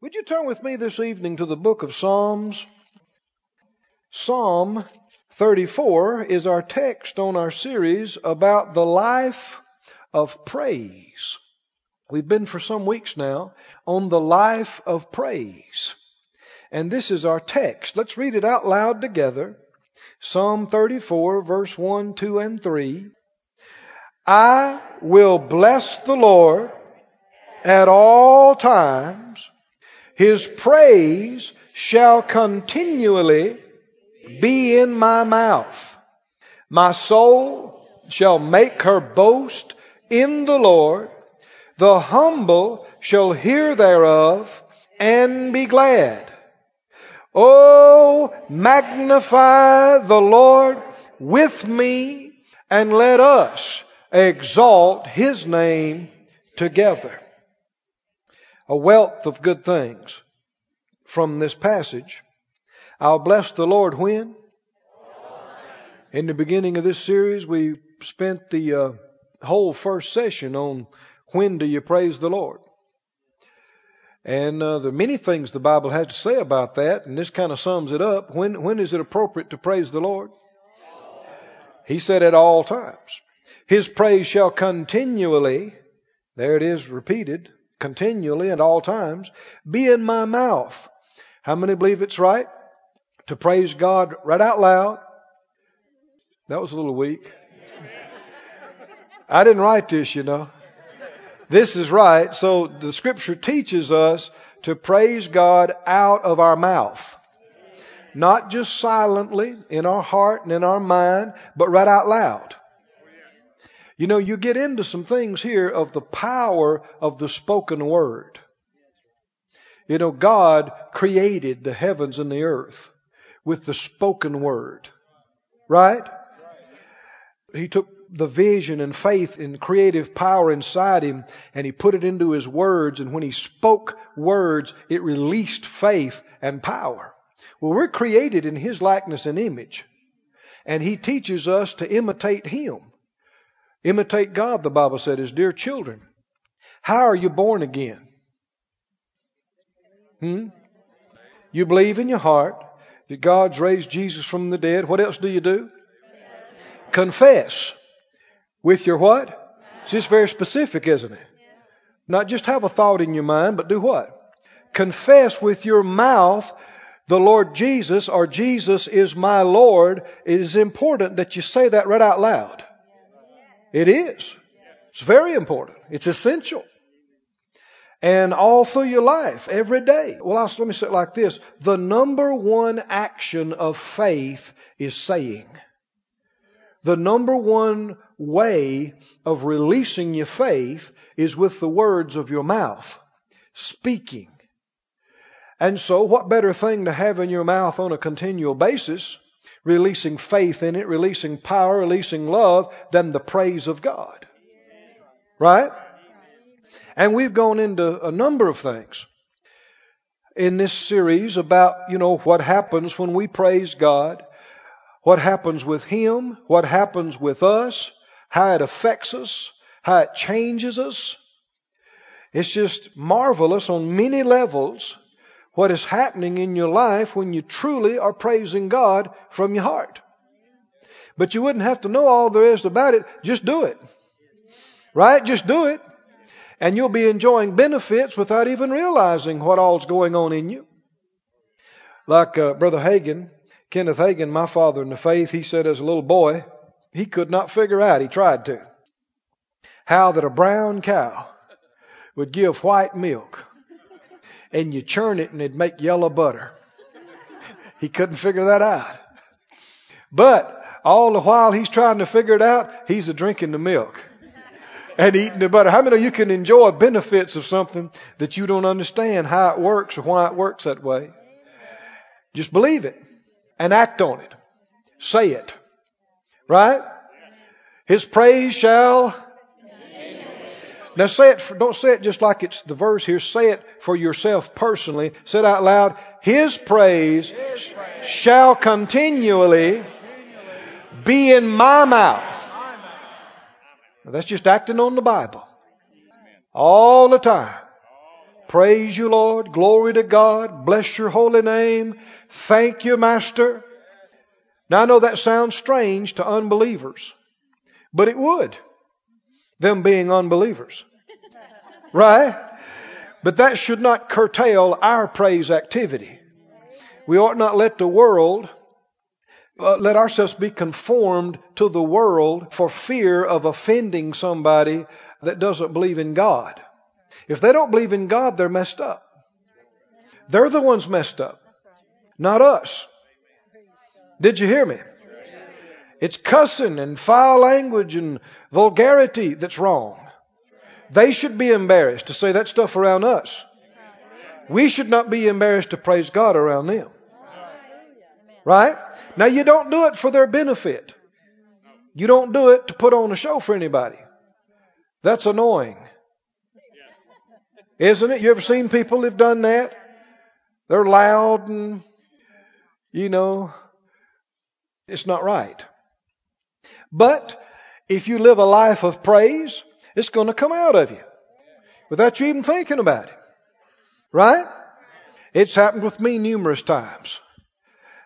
Would you turn with me this evening to the book of Psalms? Psalm 34 is our text on our series about the life of praise. We've been for some weeks now on the life of praise. And this is our text. Let's read it out loud together. Psalm 34 verse 1, 2, and 3. I will bless the Lord at all times. His praise shall continually be in my mouth. My soul shall make her boast in the Lord. The humble shall hear thereof and be glad. Oh, magnify the Lord with me and let us exalt his name together. A wealth of good things from this passage. I'll bless the Lord when? In the beginning of this series, we spent the uh, whole first session on when do you praise the Lord? And uh, there are many things the Bible has to say about that, and this kind of sums it up. When, when is it appropriate to praise the Lord? He said at all times. His praise shall continually, there it is repeated, continually at all times, be in my mouth. How many believe it's right to praise God right out loud? That was a little weak. I didn't write this, you know. This is right. So the scripture teaches us to praise God out of our mouth. Not just silently in our heart and in our mind, but right out loud. You know, you get into some things here of the power of the spoken word. You know, God created the heavens and the earth with the spoken word. Right? He took the vision and faith and creative power inside him and he put it into his words. And when he spoke words, it released faith and power. Well, we're created in his likeness and image. And he teaches us to imitate him. Imitate God, the Bible said, as dear children. How are you born again? Hmm? You believe in your heart that God's raised Jesus from the dead. What else do you do? Confess. With your what? It's just very specific, isn't it? Not just have a thought in your mind, but do what? Confess with your mouth the Lord Jesus or Jesus is my Lord. It is important that you say that right out loud. It is. It's very important. It's essential. And all through your life, every day. Well, let me say it like this. The number one action of faith is saying. The number one way of releasing your faith is with the words of your mouth. Speaking. And so, what better thing to have in your mouth on a continual basis releasing faith in it, releasing power, releasing love, than the praise of God. Right? And we've gone into a number of things in this series about, you know, what happens when we praise God, what happens with Him, what happens with us, how it affects us, how it changes us. It's just marvelous on many levels what is happening in your life when you truly are praising God from your heart. But you wouldn't have to know all there is about it. Just do it. Right? Just do it. And you'll be enjoying benefits without even realizing what all's going on in you. Like uh, Brother Hagin, Kenneth Hagin, my father in the faith, he said as a little boy, he could not figure out, he tried to, how that a brown cow would give white milk and you churn it and it'd make yellow butter. He couldn't figure that out. But all the while he's trying to figure it out, he's a drinking the milk and eating the butter. How many of you can enjoy benefits of something that you don't understand how it works or why it works that way? Just believe it and act on it. Say it. Right? His praise shall now say it, don't say it just like it's the verse here. Say it for yourself personally. Say it out loud. His praise, His praise shall continually be in my mouth. Now that's just acting on the Bible. All the time. Praise you, Lord. Glory to God. Bless your holy name. Thank you, Master. Now I know that sounds strange to unbelievers, but it would. Them being unbelievers. Right? But that should not curtail our praise activity. We ought not let the world, uh, let ourselves be conformed to the world for fear of offending somebody that doesn't believe in God. If they don't believe in God, they're messed up. They're the ones messed up, not us. Did you hear me? It's cussing and foul language and vulgarity that's wrong. They should be embarrassed to say that stuff around us. We should not be embarrassed to praise God around them. Right? Now you don't do it for their benefit. You don't do it to put on a show for anybody. That's annoying. Isn't it? You ever seen people who've done that? They're loud and, you know, it's not right. But if you live a life of praise, it's going to come out of you without you even thinking about it. Right? It's happened with me numerous times.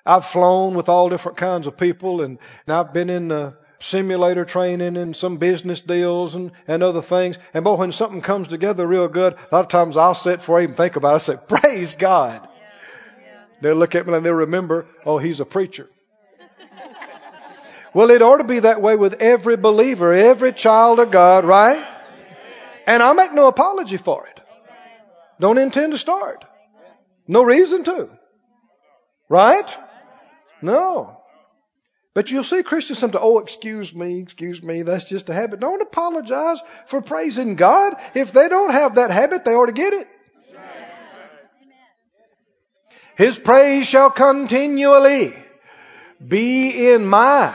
I've flown with all different kinds of people and, and I've been in the simulator training and some business deals and, and other things. And boy, when something comes together real good, a lot of times I'll sit before I even think about it. I say, praise God. Yeah. Yeah. They'll look at me and they'll remember, oh, he's a preacher. Well, it ought to be that way with every believer, every child of God, right? And I'll make no apology for it. Don't intend to start. No reason to. Right? No. But you'll see Christians sometimes, oh, excuse me, excuse me, that's just a habit. Don't apologize for praising God. If they don't have that habit, they ought to get it. His praise shall continually be in my,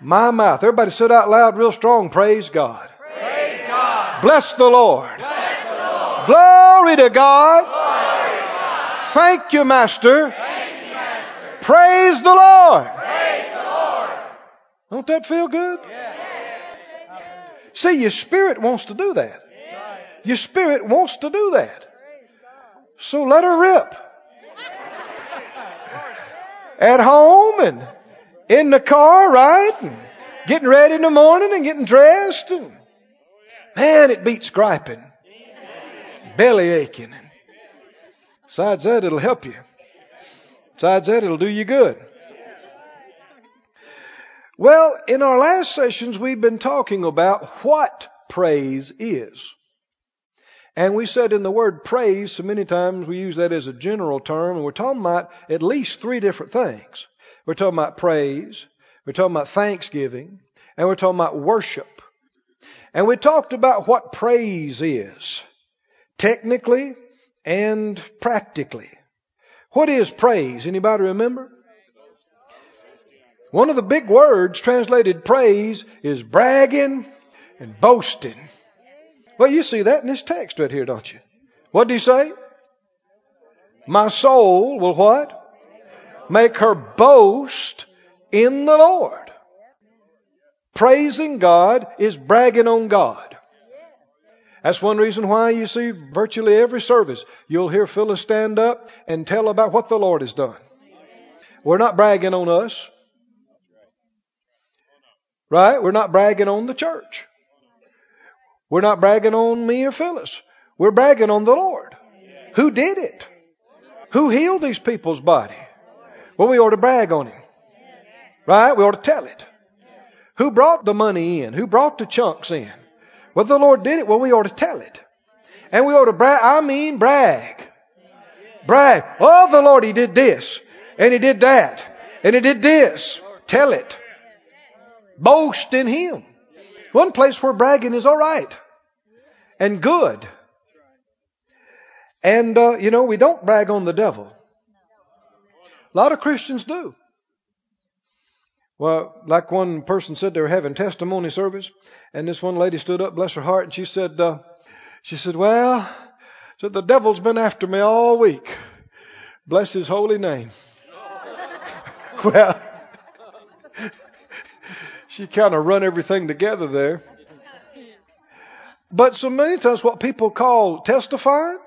my mouth. Everybody sit out loud real strong. Praise God. Praise God. Bless the Lord. Bless the Lord. Glory to God. Glory to God. Thank you, Master. Thank you, Master. Praise the Lord. Praise the Lord. Don't that feel good? Yes. See, your spirit wants to do that. Yes. Your spirit wants to do that. So let her rip. At home and in the car, right? Getting ready in the morning and getting dressed. And man, it beats griping, belly aching. Besides that, it'll help you. Besides that, it'll do you good. Well, in our last sessions, we've been talking about what praise is. And we said in the word praise, so many times we use that as a general term, and we're talking about at least three different things. We're talking about praise, we're talking about thanksgiving, and we're talking about worship. And we talked about what praise is, technically and practically. What is praise? Anybody remember? One of the big words translated praise is bragging and boasting. Well, you see that in this text right here, don't you? What did he say? My soul will what? Make her boast in the Lord. Praising God is bragging on God. That's one reason why you see virtually every service, you'll hear Phyllis stand up and tell about what the Lord has done. We're not bragging on us. Right? We're not bragging on the church. We're not bragging on me or Phyllis. We're bragging on the Lord. Who did it? Who healed these people's body? Well, we ought to brag on him. Right? We ought to tell it. Who brought the money in? Who brought the chunks in? Well, the Lord did it. Well, we ought to tell it. And we ought to brag. I mean, brag. Brag. Oh, the Lord, He did this. And He did that. And He did this. Tell it. Boast in Him. One place where bragging is all right and good. And, uh, you know, we don't brag on the devil. A lot of Christians do. Well, like one person said, they were having testimony service, and this one lady stood up, bless her heart, and she said, uh, she said, well, said the devil's been after me all week. Bless his holy name. well, she kind of run everything together there. But so many times what people call testifying,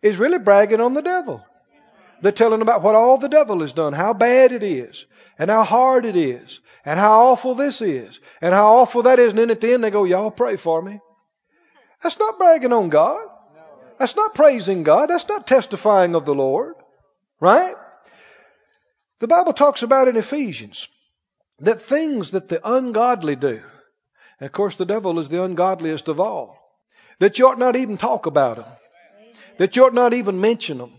is really bragging on the devil. They're telling about what all the devil has done, how bad it is, and how hard it is, and how awful this is, and how awful that is. And then at the end they go, Y'all pray for me. That's not bragging on God. That's not praising God. That's not testifying of the Lord. Right? The Bible talks about in Ephesians that things that the ungodly do, and of course the devil is the ungodliest of all, that you ought not even talk about them, that you ought not even mention them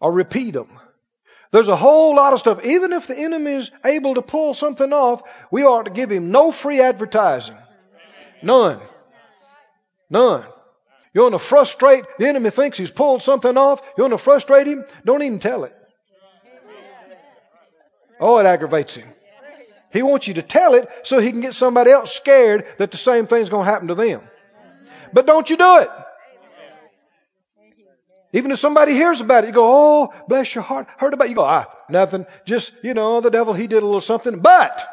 or repeat them. There's a whole lot of stuff. Even if the enemy is able to pull something off, we ought to give him no free advertising. None. None. You want to frustrate, the enemy thinks he's pulled something off. You want to frustrate him? Don't even tell it. Oh, it aggravates him. He wants you to tell it so he can get somebody else scared that the same thing's going to happen to them. But don't you do it. Even if somebody hears about it, you go, oh, bless your heart. Heard about it. You go, ah, nothing. Just, you know, the devil, he did a little something. But,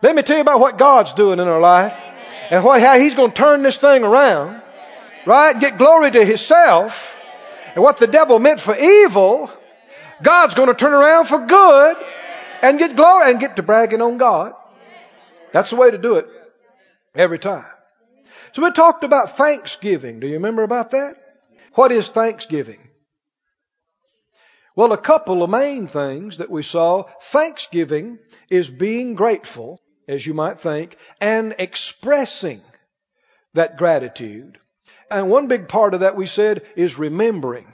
let me tell you about what God's doing in our life and what, how he's going to turn this thing around. Right? Get glory to himself. And what the devil meant for evil, God's going to turn around for good and get glory and get to bragging on God. That's the way to do it every time. So we talked about thanksgiving. Do you remember about that? What is thanksgiving? Well, a couple of main things that we saw. Thanksgiving is being grateful, as you might think, and expressing that gratitude. And one big part of that we said is remembering.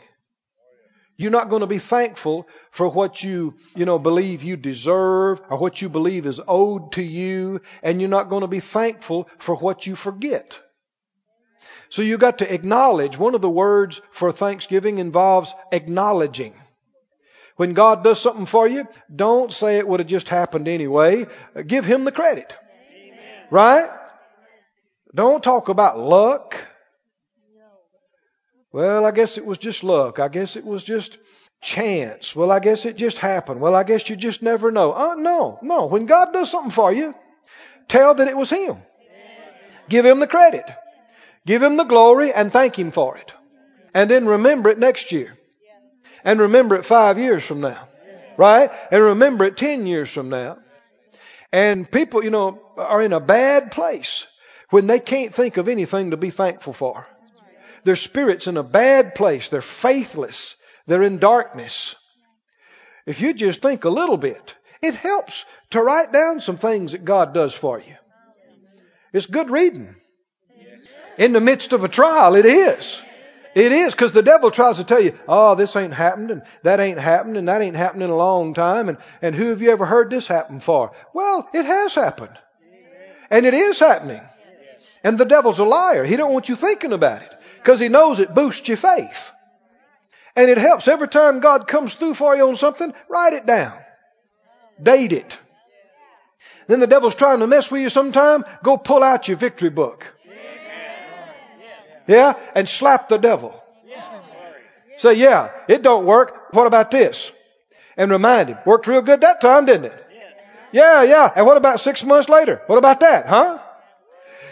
You're not going to be thankful for what you, you know, believe you deserve or what you believe is owed to you, and you're not going to be thankful for what you forget. So you got to acknowledge. One of the words for thanksgiving involves acknowledging. When God does something for you, don't say it would have just happened anyway. Give Him the credit. Right? Don't talk about luck. Well, I guess it was just luck. I guess it was just chance. Well, I guess it just happened. Well, I guess you just never know. Uh, no, no. When God does something for you, tell that it was Him. Give Him the credit. Give Him the glory and thank Him for it. And then remember it next year. And remember it five years from now. Right? And remember it ten years from now. And people, you know, are in a bad place when they can't think of anything to be thankful for. Their spirit's in a bad place. They're faithless. They're in darkness. If you just think a little bit, it helps to write down some things that God does for you. It's good reading. In the midst of a trial, it is. It is because the devil tries to tell you, oh, this ain't happened and that ain't happened and that ain't happened in a long time and, and who have you ever heard this happen for? Well, it has happened. And it is happening. And the devil's a liar. He don't want you thinking about it because he knows it boosts your faith. And it helps every time God comes through for you on something, write it down. Date it. Then the devil's trying to mess with you sometime, go pull out your victory book. Yeah? And slap the devil. Say, yeah, it don't work. What about this? And remind him. Worked real good that time, didn't it? Yeah, yeah. And what about six months later? What about that, huh?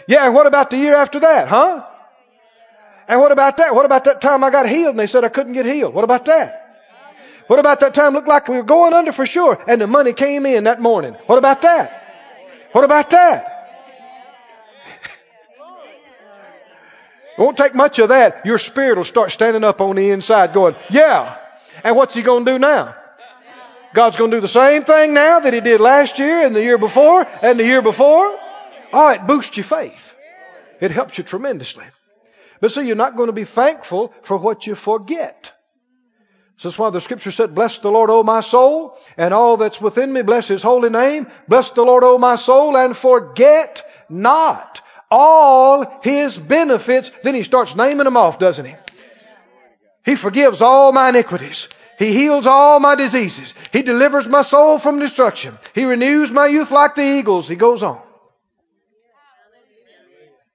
Yeah, and what about the year after that, huh? And what about that? What about that time I got healed and they said I couldn't get healed? What about that? What about that time looked like we were going under for sure and the money came in that morning? What about that? What about that? It won't take much of that. Your spirit will start standing up on the inside going, yeah. And what's he going to do now? God's going to do the same thing now that he did last year and the year before and the year before. Oh, it boosts your faith. It helps you tremendously. But see, you're not going to be thankful for what you forget. So that's why the scripture said, Bless the Lord, O my soul, and all that's within me, bless his holy name. Bless the Lord, O my soul, and forget not all his benefits. Then he starts naming them off, doesn't he? He forgives all my iniquities. He heals all my diseases. He delivers my soul from destruction. He renews my youth like the eagles. He goes on.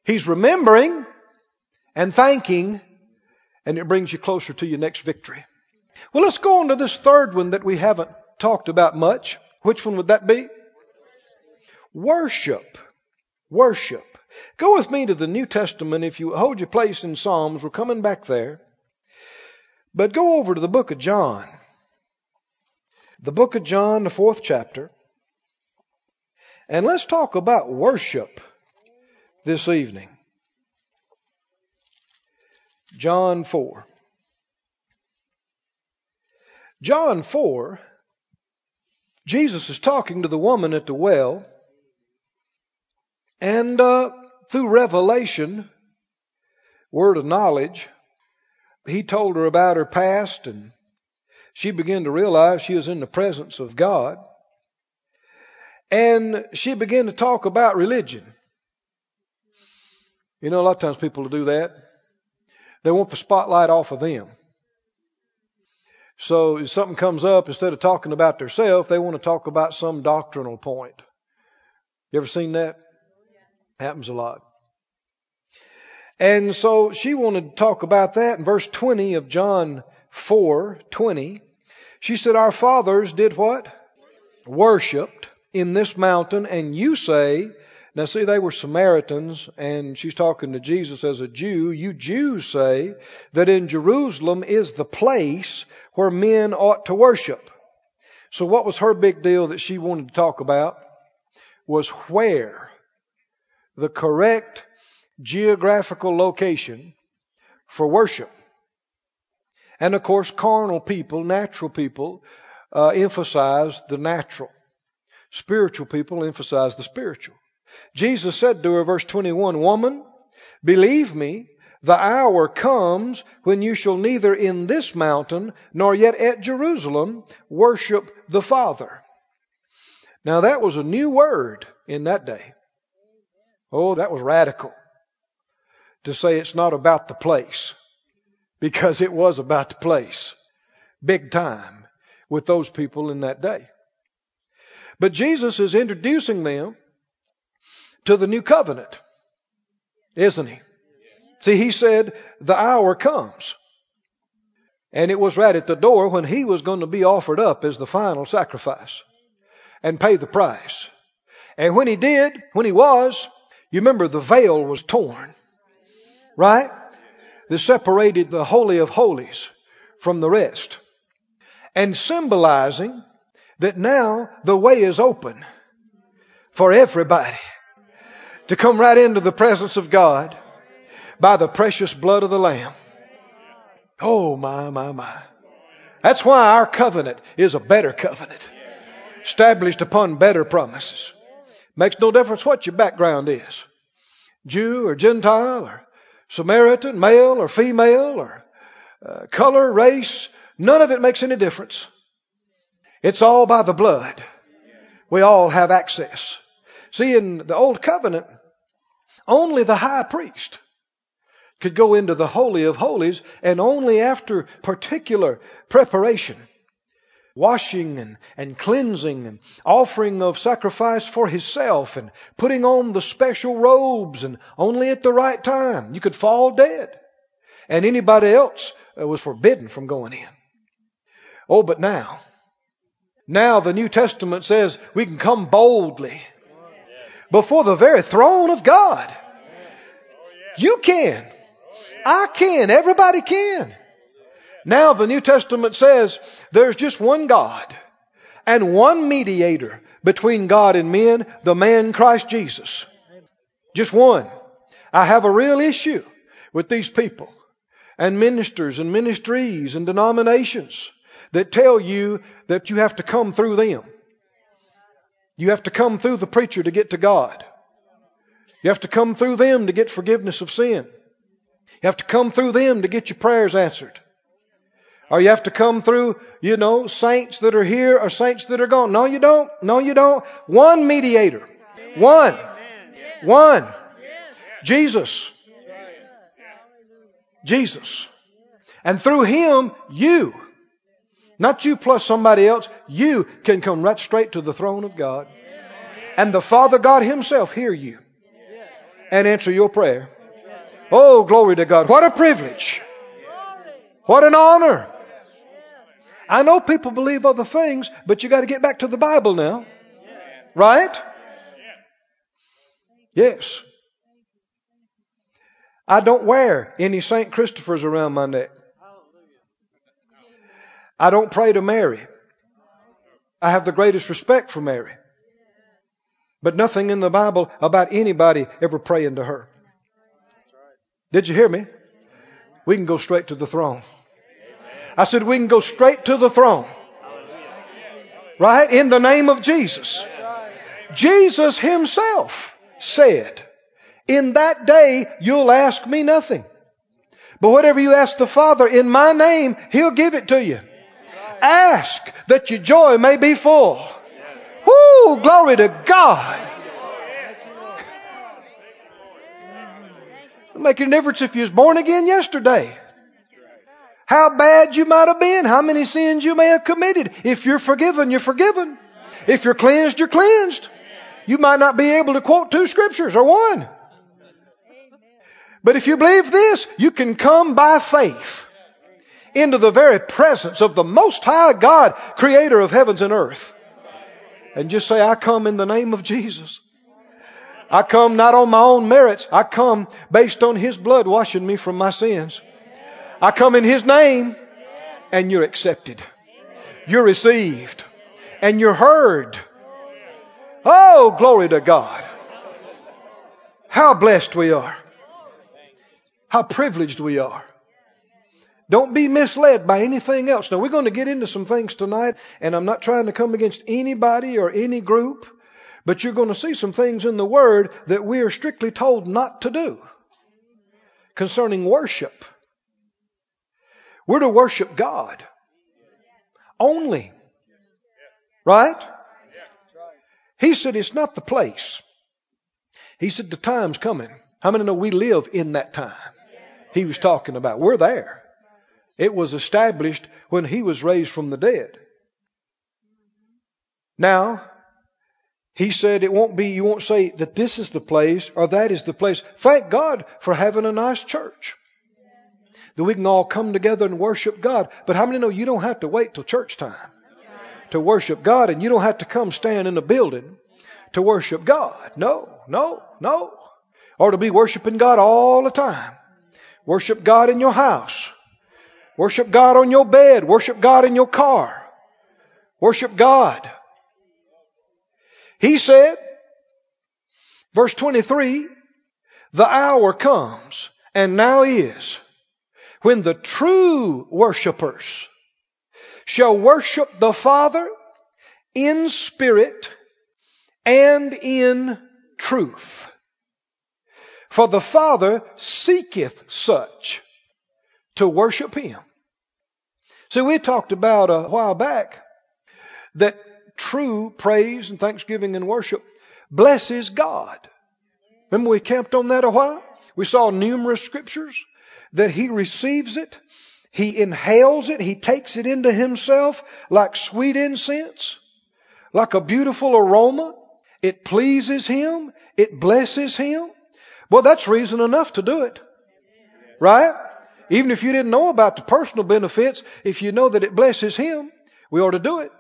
He's remembering and thanking, and it brings you closer to your next victory. Well, let's go on to this third one that we haven't talked about much. Which one would that be? Worship. Worship. Go with me to the New Testament. If you hold your place in Psalms, we're coming back there. But go over to the book of John. The book of John, the fourth chapter. And let's talk about worship this evening. John 4. John 4, Jesus is talking to the woman at the well, and uh, through revelation, word of knowledge, he told her about her past, and she began to realize she was in the presence of God. And she began to talk about religion. You know, a lot of times people do that. They want the spotlight off of them. So if something comes up, instead of talking about themselves, they want to talk about some doctrinal point. You ever seen that? Happens a lot. And so she wanted to talk about that in verse 20 of John 4 20. She said, Our fathers did what? Worshipped in this mountain, and you say, now see, they were Samaritans, and she's talking to Jesus as a Jew. You Jews say that in Jerusalem is the place where men ought to worship. So what was her big deal that she wanted to talk about? Was where the correct geographical location for worship. And of course, carnal people, natural people, uh, emphasize the natural. Spiritual people emphasize the spiritual. Jesus said to her, verse 21, Woman, believe me, the hour comes when you shall neither in this mountain nor yet at Jerusalem worship the Father. Now that was a new word in that day. Oh, that was radical to say it's not about the place because it was about the place. Big time with those people in that day. But Jesus is introducing them to the new covenant, isn't he? See, he said, the hour comes. And it was right at the door when he was going to be offered up as the final sacrifice and pay the price. And when he did, when he was, you remember the veil was torn, right? That separated the Holy of Holies from the rest. And symbolizing that now the way is open for everybody to come right into the presence of God by the precious blood of the Lamb. Oh, my, my, my. That's why our covenant is a better covenant, established upon better promises. Makes no difference what your background is Jew or Gentile or Samaritan, male or female or uh, color, race. None of it makes any difference. It's all by the blood. We all have access. See, in the Old Covenant, only the high priest could go into the Holy of Holies, and only after particular preparation, washing and, and cleansing and offering of sacrifice for himself and putting on the special robes and only at the right time. You could fall dead. And anybody else uh, was forbidden from going in. Oh, but now, now the New Testament says we can come boldly before the very throne of God. You can. I can. Everybody can. Now the New Testament says there's just one God and one mediator between God and men, the man Christ Jesus. Just one. I have a real issue with these people and ministers and ministries and denominations that tell you that you have to come through them. You have to come through the preacher to get to God. You have to come through them to get forgiveness of sin. You have to come through them to get your prayers answered. Or you have to come through, you know, saints that are here or saints that are gone. No, you don't. No, you don't. One mediator. One. One. Jesus. Jesus. And through him, you, not you plus somebody else, you can come right straight to the throne of God. And the Father God himself hear you and answer your prayer. Oh, glory to God. What a privilege. What an honor. I know people believe other things, but you got to get back to the Bible now. Right? Yes. I don't wear any St. Christopher's around my neck. I don't pray to Mary. I have the greatest respect for Mary. But nothing in the Bible about anybody ever praying to her. Did you hear me? We can go straight to the throne. I said we can go straight to the throne. Right? In the name of Jesus. Jesus himself said, in that day you'll ask me nothing. But whatever you ask the Father in my name, He'll give it to you. Ask that your joy may be full. Woo! Glory to God. It'll make a difference if you was born again yesterday. How bad you might have been, how many sins you may have committed. If you're forgiven, you're forgiven. If you're cleansed, you're cleansed. You might not be able to quote two scriptures or one. But if you believe this, you can come by faith into the very presence of the Most High God, creator of heavens and earth. And just say, I come in the name of Jesus. I come not on my own merits. I come based on His blood washing me from my sins. I come in His name and you're accepted. You're received and you're heard. Oh, glory to God. How blessed we are. How privileged we are. Don't be misled by anything else. Now, we're going to get into some things tonight, and I'm not trying to come against anybody or any group, but you're going to see some things in the Word that we are strictly told not to do concerning worship. We're to worship God only. Right? He said it's not the place. He said the time's coming. How many know we live in that time? He was talking about. We're there. It was established when he was raised from the dead. Now, he said it won't be, you won't say that this is the place or that is the place. Thank God for having a nice church. That we can all come together and worship God. But how many know you don't have to wait till church time to worship God and you don't have to come stand in a building to worship God. No, no, no. Or to be worshiping God all the time. Worship God in your house. Worship God on your bed. Worship God in your car. Worship God. He said, verse 23, the hour comes, and now is, when the true worshipers shall worship the Father in spirit and in truth. For the Father seeketh such to worship Him. See, we talked about a while back that true praise and thanksgiving and worship blesses God. Remember we camped on that a while? We saw numerous scriptures that He receives it, He inhales it, He takes it into Himself like sweet incense, like a beautiful aroma. It pleases Him, it blesses Him. Well, that's reason enough to do it. Right? Even if you didn't know about the personal benefits, if you know that it blesses Him, we ought to do it.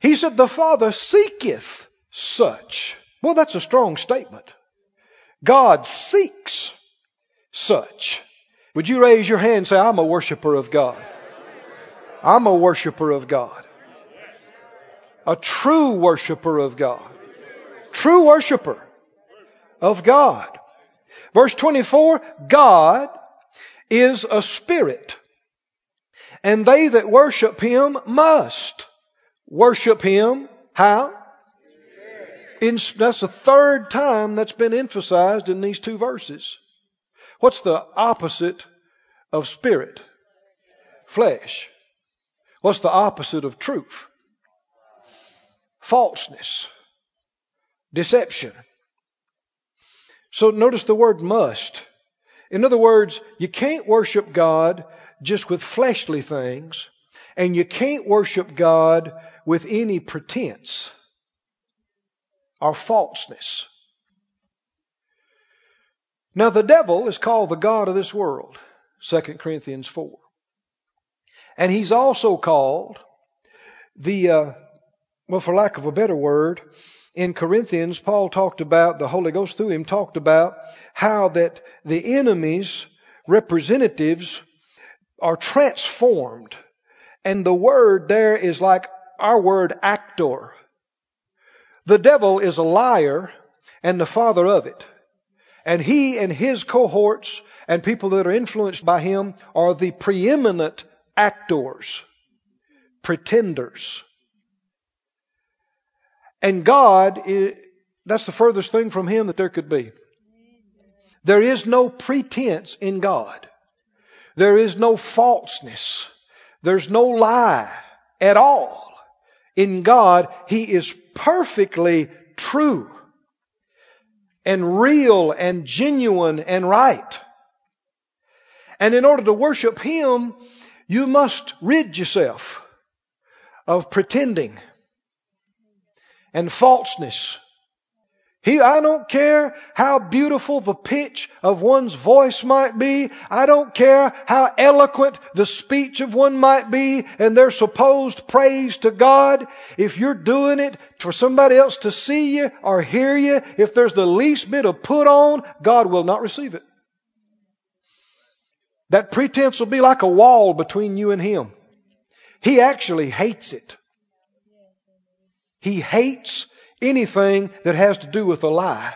He said, The Father seeketh such. Well, that's a strong statement. God seeks such. Would you raise your hand and say, I'm a worshiper of God? I'm a worshiper of God. A true worshiper of God. True worshiper of God. Verse 24, God is a spirit. And they that worship him must worship him. How? In, that's the third time that's been emphasized in these two verses. What's the opposite of spirit? Flesh. What's the opposite of truth? Falseness. Deception. So notice the word must. In other words, you can't worship God just with fleshly things, and you can't worship God with any pretense or falseness. Now, the devil is called the God of this world, 2 Corinthians 4. And he's also called the, uh, well, for lack of a better word, in Corinthians, Paul talked about, the Holy Ghost through him talked about how that the enemy's representatives are transformed And the word there is like our word actor. The devil is a liar and the father of it. And he and his cohorts and people that are influenced by him are the preeminent actors, pretenders. And God, that's the furthest thing from him that there could be. There is no pretense in God. There is no falseness. There's no lie at all. In God, He is perfectly true and real and genuine and right. And in order to worship Him, you must rid yourself of pretending and falseness he, I don't care how beautiful the pitch of one's voice might be. I don't care how eloquent the speech of one might be and their supposed praise to God. If you're doing it for somebody else to see you or hear you, if there's the least bit of put on, God will not receive it. That pretense will be like a wall between you and Him. He actually hates it. He hates anything that has to do with a lie.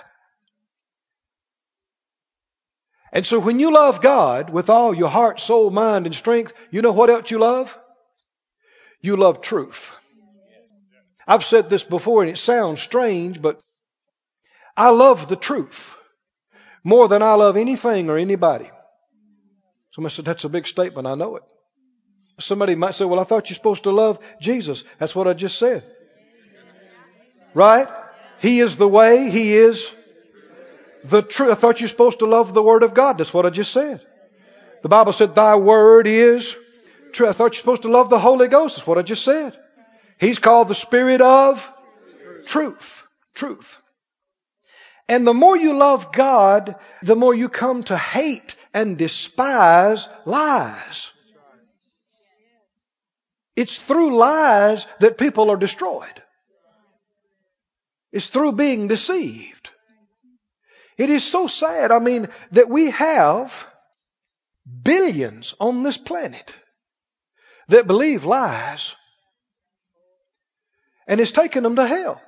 And so when you love God with all your heart, soul, mind, and strength, you know what else you love? You love truth. I've said this before and it sounds strange, but I love the truth more than I love anything or anybody. Somebody said, that's a big statement. I know it. Somebody might say, well, I thought you're supposed to love Jesus. That's what I just said. Right? He is the way. He is the truth. I thought you were supposed to love the Word of God. That's what I just said. The Bible said, Thy Word is true. I thought you're supposed to love the Holy Ghost. That's what I just said. He's called the Spirit of truth. Truth. And the more you love God, the more you come to hate and despise lies. It's through lies that people are destroyed. It's through being deceived. It is so sad, I mean, that we have billions on this planet that believe lies. And it's taken them to hell.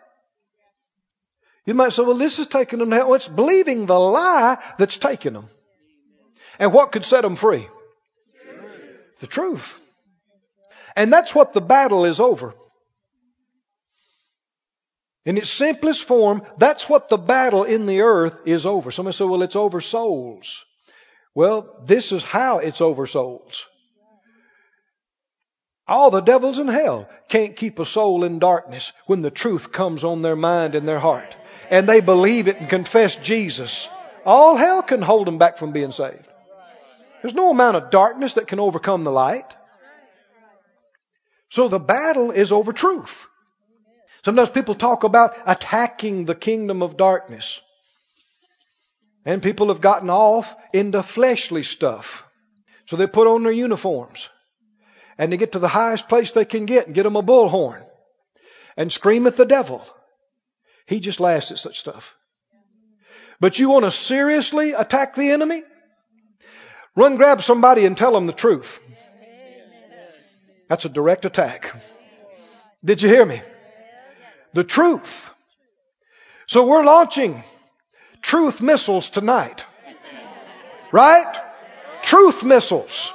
You might say, well, this is taking them to hell. Well, it's believing the lie that's taking them. And what could set them free? The truth. And that's what the battle is over. In its simplest form, that's what the battle in the earth is over. Somebody said, well, it's over souls. Well, this is how it's over souls. All the devils in hell can't keep a soul in darkness when the truth comes on their mind and their heart. And they believe it and confess Jesus. All hell can hold them back from being saved. There's no amount of darkness that can overcome the light. So the battle is over truth. Sometimes people talk about attacking the kingdom of darkness. And people have gotten off into fleshly stuff. So they put on their uniforms. And they get to the highest place they can get and get them a bullhorn. And scream at the devil. He just laughs at such stuff. But you want to seriously attack the enemy? Run grab somebody and tell them the truth. That's a direct attack. Did you hear me? The truth. So we're launching truth missiles tonight. Right? Truth missiles.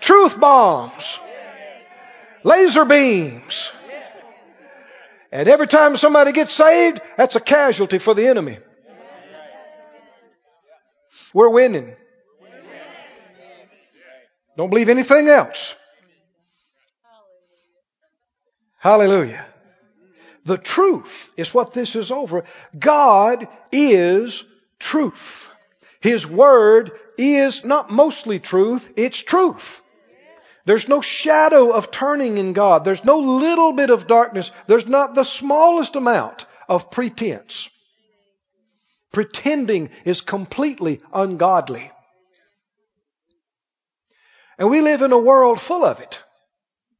Truth bombs. Laser beams. And every time somebody gets saved, that's a casualty for the enemy. We're winning. Don't believe anything else. Hallelujah. The truth is what this is over. God is truth. His word is not mostly truth, it's truth. There's no shadow of turning in God. There's no little bit of darkness. There's not the smallest amount of pretense. Pretending is completely ungodly. And we live in a world full of it.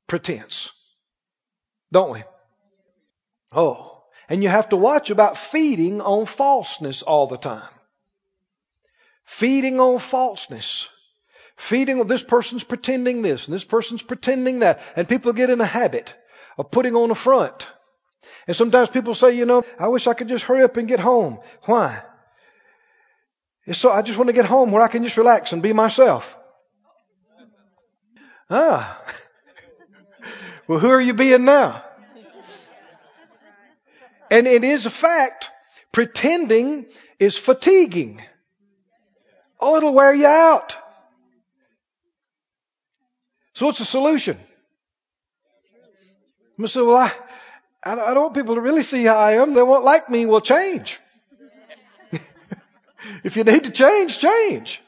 Pretense. Don't we? Oh, and you have to watch about feeding on falseness all the time. Feeding on falseness. feeding on this person's pretending this and this person's pretending that and people get in a habit of putting on a front. And sometimes people say you know i wish i could just hurry up and get home. Why? It's so i just want to get home where i can just relax and be myself. Ah. Well who are you being now and it is a fact pretending is fatiguing oh it'll wear you out so what's the solution? I say, well, I, I don't want people to really see how I am. They won't like me. Well, change. if you need to change, change.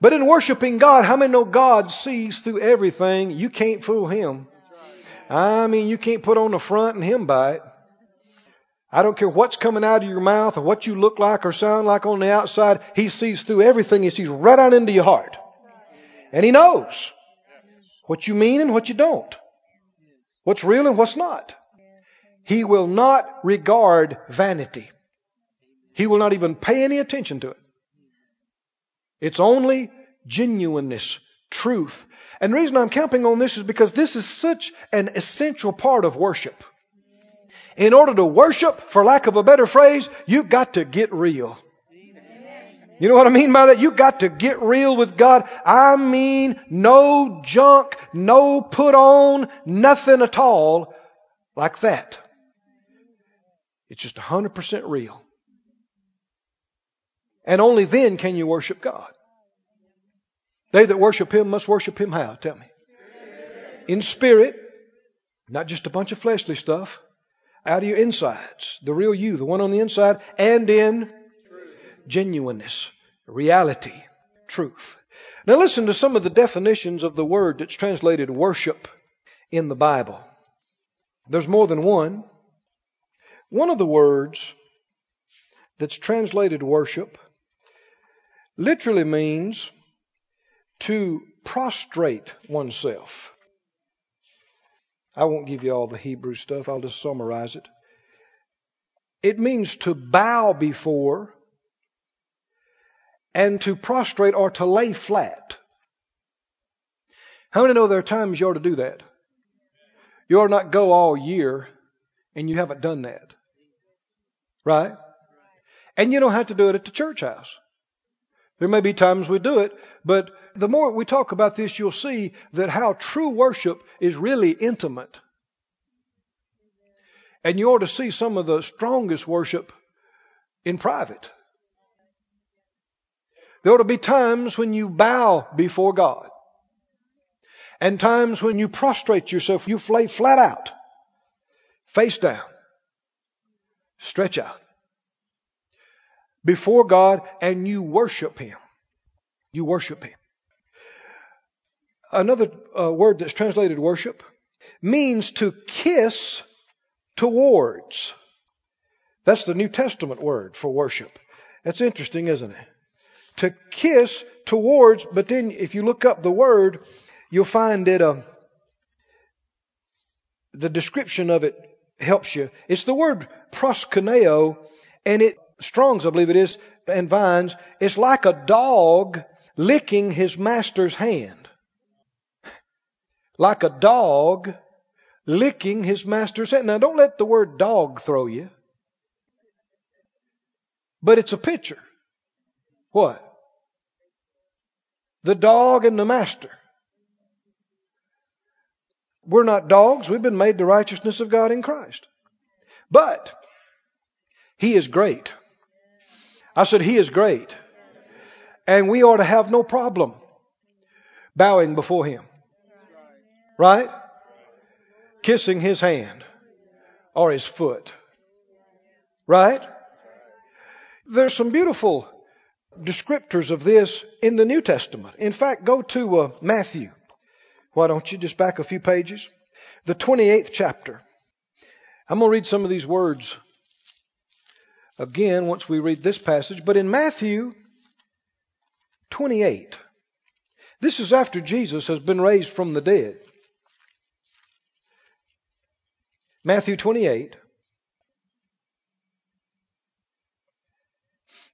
But in worshiping God, how many know God sees through everything? You can't fool Him. I mean, you can't put on the front and Him by it. I don't care what's coming out of your mouth or what you look like or sound like on the outside. He sees through everything. He sees right out into your heart. And He knows what you mean and what you don't, what's real and what's not. He will not regard vanity. He will not even pay any attention to it. It's only genuineness, truth. And the reason I'm camping on this is because this is such an essential part of worship. In order to worship, for lack of a better phrase, you've got to get real. You know what I mean by that? You got to get real with God. I mean, no junk, no put on, nothing at all like that. It's just 100% real. And only then can you worship God. They that worship Him must worship Him how? Tell me. In spirit, not just a bunch of fleshly stuff, out of your insides, the real you, the one on the inside, and in genuineness, reality, truth. Now listen to some of the definitions of the word that's translated worship in the Bible. There's more than one. One of the words that's translated worship literally means to prostrate oneself. I won't give you all the Hebrew stuff, I'll just summarize it. It means to bow before and to prostrate or to lay flat. How many know there are times you ought to do that? You ought not go all year and you haven't done that. Right? And you don't have to do it at the church house. There may be times we do it, but the more we talk about this, you'll see that how true worship is really intimate. And you ought to see some of the strongest worship in private. There ought to be times when you bow before God. And times when you prostrate yourself, you lay flat out, face down, stretch out before God and you worship Him. You worship Him. Another uh, word that's translated worship means to kiss towards. That's the New Testament word for worship. That's interesting, isn't it? to kiss towards, but then if you look up the word, you'll find that uh, the description of it helps you. It's the word proskuneo, and it Strong's, I believe it is, and Vines. It's like a dog licking his master's hand. Like a dog licking his master's hand. Now, don't let the word dog throw you. But it's a picture. What? The dog and the master. We're not dogs. We've been made the righteousness of God in Christ. But He is great. I said, He is great. And we ought to have no problem bowing before Him. Right? Kissing His hand or His foot. Right? There's some beautiful descriptors of this in the New Testament. In fact, go to uh, Matthew. Why don't you just back a few pages? The 28th chapter. I'm going to read some of these words again once we read this passage. But in Matthew 28, this is after Jesus has been raised from the dead. Matthew 28,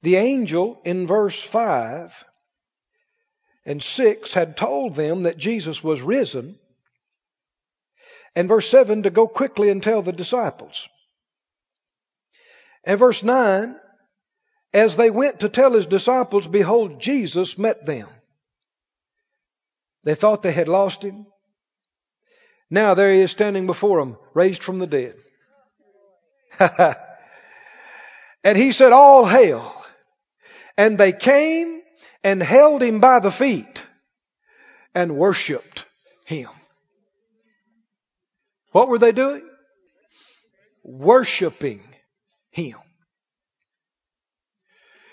The angel in verse 5 and 6 had told them that Jesus was risen. And verse 7 to go quickly and tell the disciples. And verse 9, as they went to tell his disciples, behold, Jesus met them. They thought they had lost him. Now there he is standing before them, raised from the dead. and he said, All hail. And they came and held him by the feet and worshiped him. What were they doing? Worshiping him.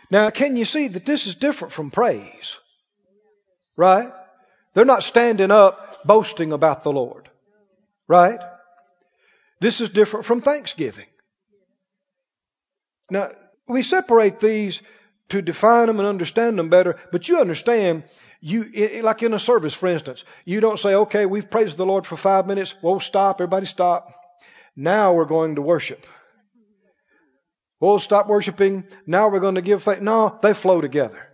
Now, can you see that this is different from praise? Right? They're not standing up boasting about the Lord. Right? This is different from thanksgiving. Now, we separate these to define them and understand them better, but you understand, you, like in a service, for instance, you don't say, okay, we've praised the Lord for five minutes. Whoa, stop, everybody stop. Now we're going to worship. We'll stop worshiping. Now we're going to give thanks. No, they flow together.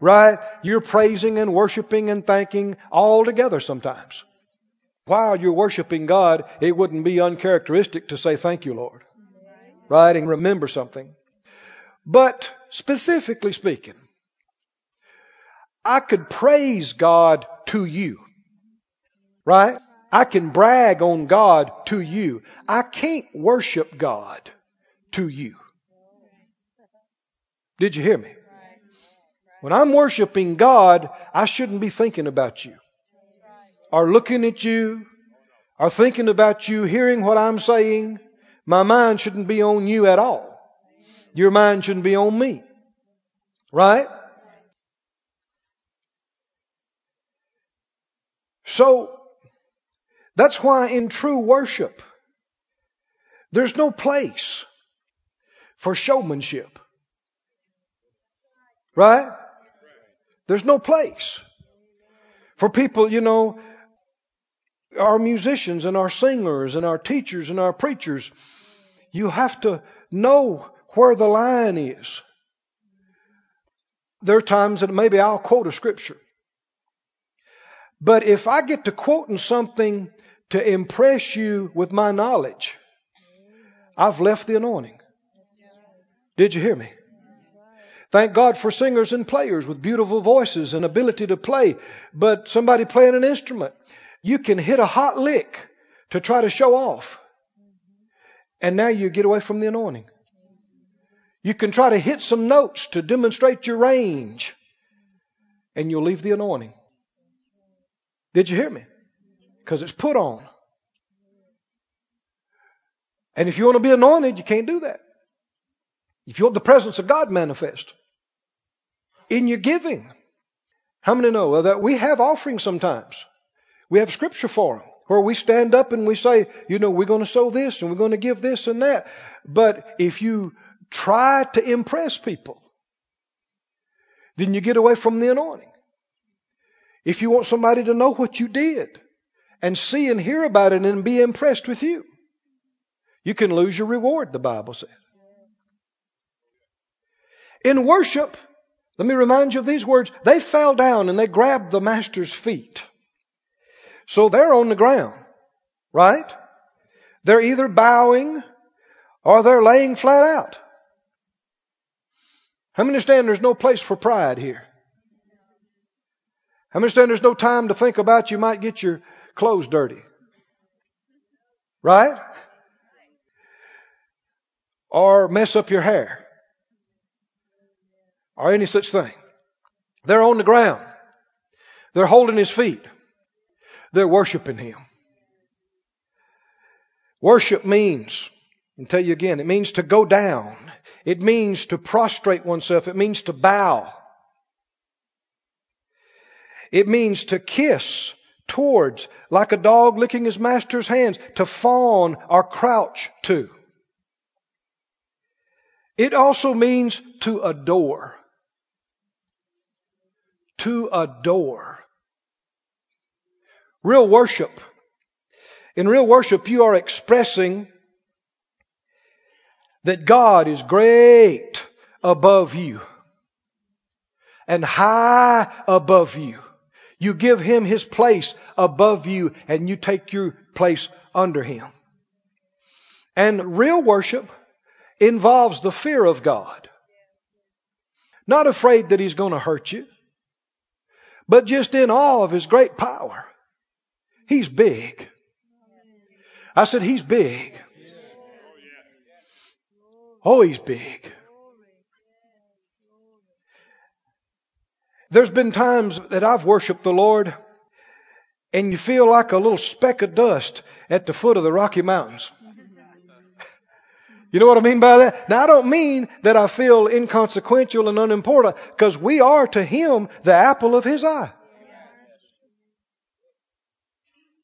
Right? You're praising and worshiping and thanking all together sometimes. While you're worshiping God, it wouldn't be uncharacteristic to say thank you, Lord. Right? And remember something. But specifically speaking, I could praise God to you. Right? I can brag on God to you. I can't worship God to you. Did you hear me? When I'm worshiping God, I shouldn't be thinking about you or looking at you are thinking about you, hearing what I'm saying. My mind shouldn't be on you at all. Your mind shouldn't be on me. Right? So, that's why in true worship, there's no place for showmanship. Right? There's no place for people, you know, our musicians and our singers and our teachers and our preachers. You have to know where the line is. There are times that maybe I'll quote a scripture. But if I get to quoting something to impress you with my knowledge, I've left the anointing. Did you hear me? Thank God for singers and players with beautiful voices and ability to play. But somebody playing an instrument, you can hit a hot lick to try to show off. And now you get away from the anointing. You can try to hit some notes to demonstrate your range. And you'll leave the anointing. Did you hear me? Because it's put on. And if you want to be anointed, you can't do that. If you want the presence of God manifest in your giving. How many know that we have offerings sometimes? We have scripture for them where we stand up and we say, you know, we're going to sow this and we're going to give this and that. But if you try to impress people, then you get away from the anointing. If you want somebody to know what you did and see and hear about it and be impressed with you, you can lose your reward, the Bible says. In worship, let me remind you of these words. They fell down and they grabbed the master's feet. So they're on the ground, right? They're either bowing or they're laying flat out. How many understand there's no place for pride here? How many understand there's no time to think about you might get your clothes dirty? Right? Or mess up your hair or any such thing. They're on the ground. They're holding his feet. They're worshiping him. Worship means, I'll tell you again, it means to go down. It means to prostrate oneself. It means to bow. It means to kiss towards, like a dog licking his master's hands, to fawn or crouch to. It also means to adore to adore. Real worship. In real worship, you are expressing that God is great above you and high above you. You give him his place above you and you take your place under him. And real worship involves the fear of God. Not afraid that he's going to hurt you, but just in awe of his great power. He's big. I said, He's big. Oh, He's big. There's been times that I've worshiped the Lord and you feel like a little speck of dust at the foot of the Rocky Mountains. You know what I mean by that? Now I don't mean that I feel inconsequential and unimportant because we are to Him the apple of His eye.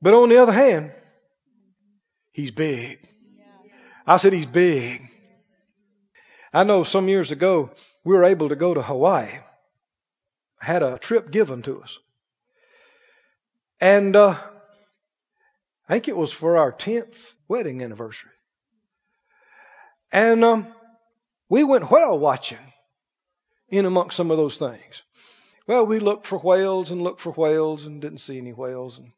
But on the other hand, He's big. I said He's big. I know some years ago we were able to go to Hawaii. Had a trip given to us. And uh, I think it was for our 10th wedding anniversary. And um, we went whale watching in amongst some of those things. Well, we looked for whales and looked for whales and didn't see any whales. And,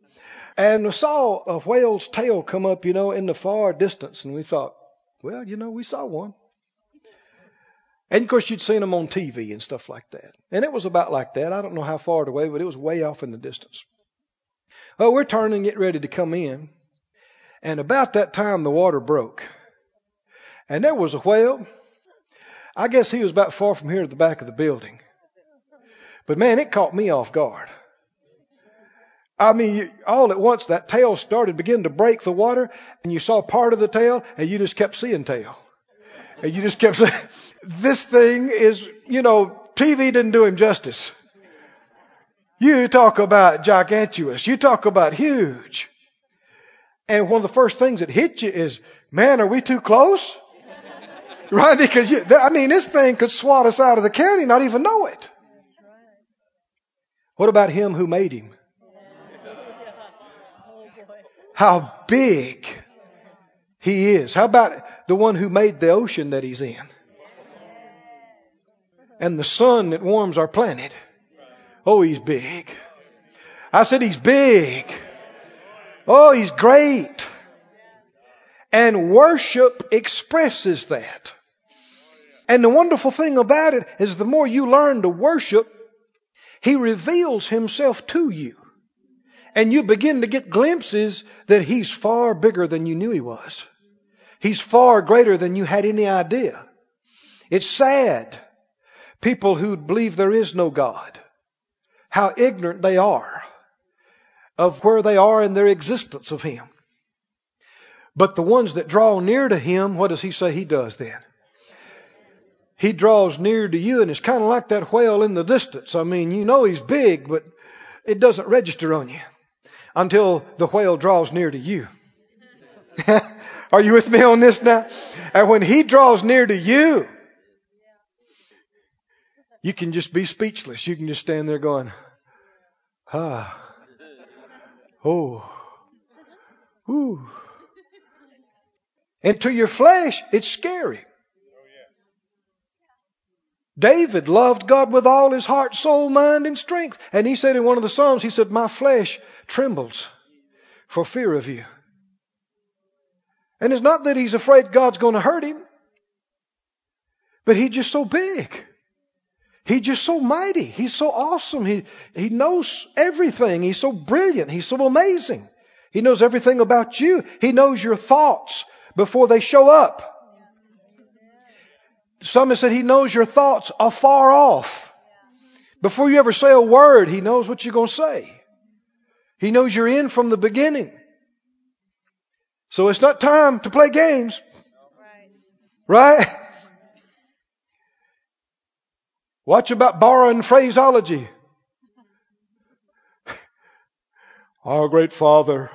and we saw a whale's tail come up, you know, in the far distance. And we thought, well, you know, we saw one. And of course, you'd seen them on TV and stuff like that. And it was about like that. I don't know how far away, but it was way off in the distance. Well, we're turning, getting ready to come in. And about that time, the water broke. And there was a whale. I guess he was about far from here to the back of the building. But man, it caught me off guard. I mean, all at once that tail started, begin to break the water, and you saw part of the tail, and you just kept seeing tail. And you just kept saying, this thing is, you know, TV didn't do him justice. You talk about gigantuous. You talk about huge. And one of the first things that hit you is, man, are we too close? right? Because, you, I mean, this thing could swat us out of the county, not even know it. What about him who made him? How big he is. How about the one who made the ocean that he's in? And the sun that warms our planet. Oh, he's big. I said he's big. Oh, he's great. And worship expresses that. And the wonderful thing about it is the more you learn to worship, he reveals himself to you. And you begin to get glimpses that he's far bigger than you knew he was. He's far greater than you had any idea. It's sad. People who believe there is no God, how ignorant they are of where they are in their existence of Him. But the ones that draw near to Him, what does He say He does then? He draws near to you, and it's kind of like that whale in the distance. I mean, you know He's big, but it doesn't register on you until the whale draws near to you. Are you with me on this now? And when He draws near to you, you can just be speechless. You can just stand there going, ah, oh, ooh. And to your flesh, it's scary. David loved God with all his heart, soul, mind, and strength. And he said in one of the Psalms, he said, My flesh trembles for fear of you. And it's not that he's afraid God's going to hurt him, but he's just so big. He's just so mighty. He's so awesome. He, he knows everything. He's so brilliant. He's so amazing. He knows everything about you. He knows your thoughts before they show up. Some said he knows your thoughts afar off. Before you ever say a word, he knows what you're going to say. He knows you're in from the beginning. So it's not time to play games. Right? Watch about borrowing phraseology. Our great Father,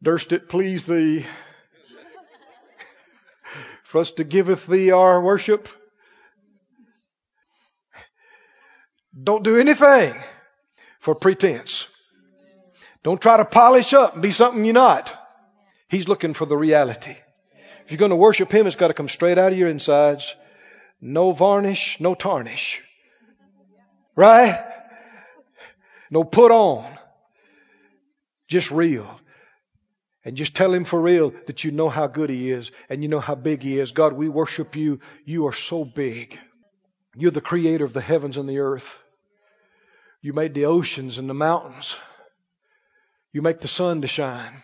durst it please thee for us to giveth thee our worship? Don't do anything for pretense. Don't try to polish up and be something you're not. He's looking for the reality. If you're going to worship Him, it's got to come straight out of your insides. No varnish, no tarnish. Right? no put on. Just real. And just tell him for real that you know how good he is and you know how big he is. God, we worship you. You are so big. You're the creator of the heavens and the earth. You made the oceans and the mountains. You make the sun to shine.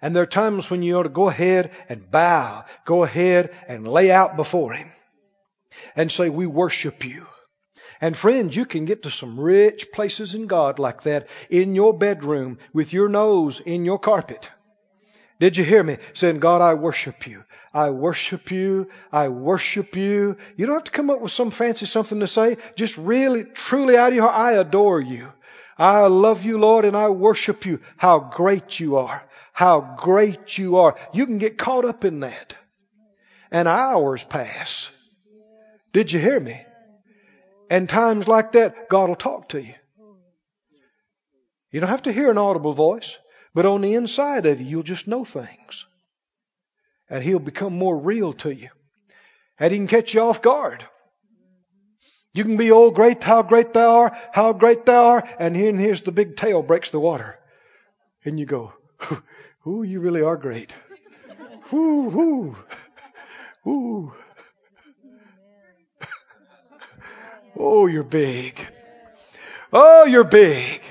And there are times when you ought to go ahead and bow, go ahead and lay out before Him and say, We worship you. And friends, you can get to some rich places in God like that in your bedroom with your nose in your carpet. Did you hear me? Saying, God, I worship you. I worship you. I worship you. You don't have to come up with some fancy something to say. Just really, truly out of your heart, I adore you. I love you, Lord, and I worship you. How great you are. How great you are. You can get caught up in that. And hours pass. Did you hear me? And times like that, God will talk to you. You don't have to hear an audible voice, but on the inside of you, you'll just know things. And He'll become more real to you. And He can catch you off guard. You can be, oh, great, how great thou art, how great thou art, and here, and here's the big tail breaks the water. And you go, ooh, you really are great. Ooh, ooh, ooh. Oh, you're big. Oh, you're big.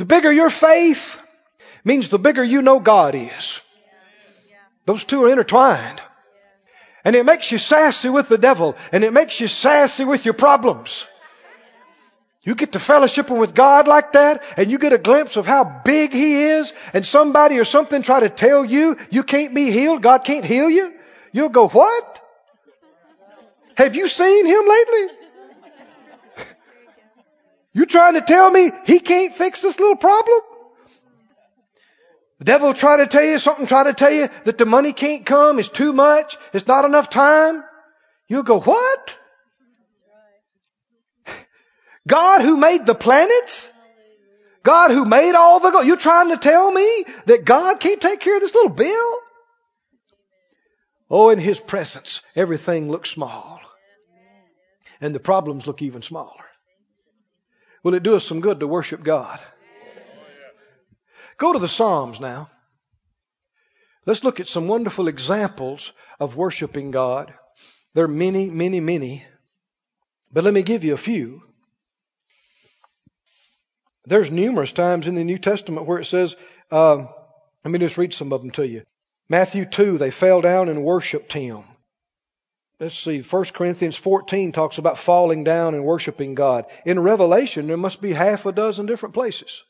The bigger your faith means the bigger you know God is. Those two are intertwined. And it makes you sassy with the devil, and it makes you sassy with your problems. You get to fellowshipping with God like that, and you get a glimpse of how big He is, and somebody or something try to tell you you can't be healed, God can't heal you. You'll go, What? Have you seen Him lately? You trying to tell me He can't fix this little problem? The devil try to tell you something, try to tell you that the money can't come, it's too much, it's not enough time. You'll go, what? God who made the planets? God who made all the? You're trying to tell me that God can't take care of this little bill? Oh, in His presence, everything looks small. And the problems look even smaller. Will it do us some good to worship God? Go to the Psalms now. Let's look at some wonderful examples of worshiping God. There are many, many, many. But let me give you a few. There's numerous times in the New Testament where it says, uh, let me just read some of them to you. Matthew 2, they fell down and worshiped him. Let's see, 1 Corinthians 14 talks about falling down and worshiping God. In Revelation, there must be half a dozen different places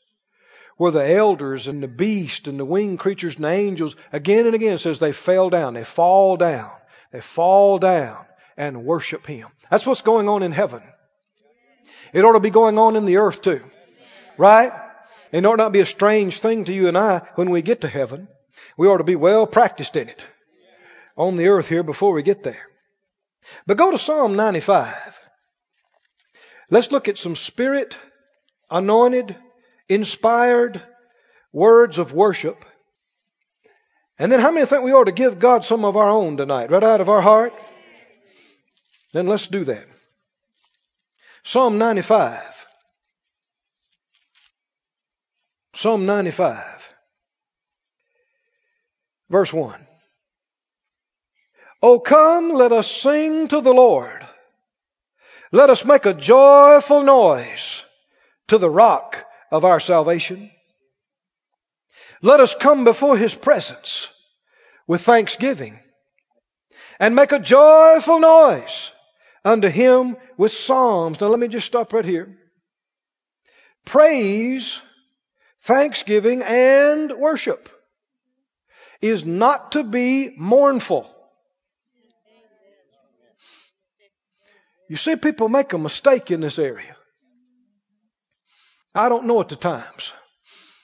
where the elders and the beast and the winged creatures and the angels again and again says they fell down. They fall down. They fall down and worship Him. That's what's going on in heaven. It ought to be going on in the earth too. Right? It ought not be a strange thing to you and I when we get to heaven. We ought to be well practiced in it on the earth here before we get there. But go to Psalm 95. Let's look at some spirit anointed, inspired words of worship. And then how many think we ought to give God some of our own tonight, right out of our heart? Then let's do that. Psalm 95. Psalm 95. Verse 1. Oh, come, let us sing to the Lord. Let us make a joyful noise to the rock of our salvation. Let us come before his presence with thanksgiving and make a joyful noise unto him with psalms. Now let me just stop right here. Praise, thanksgiving, and worship is not to be mournful. You see, people make a mistake in this area. I don't know at the times.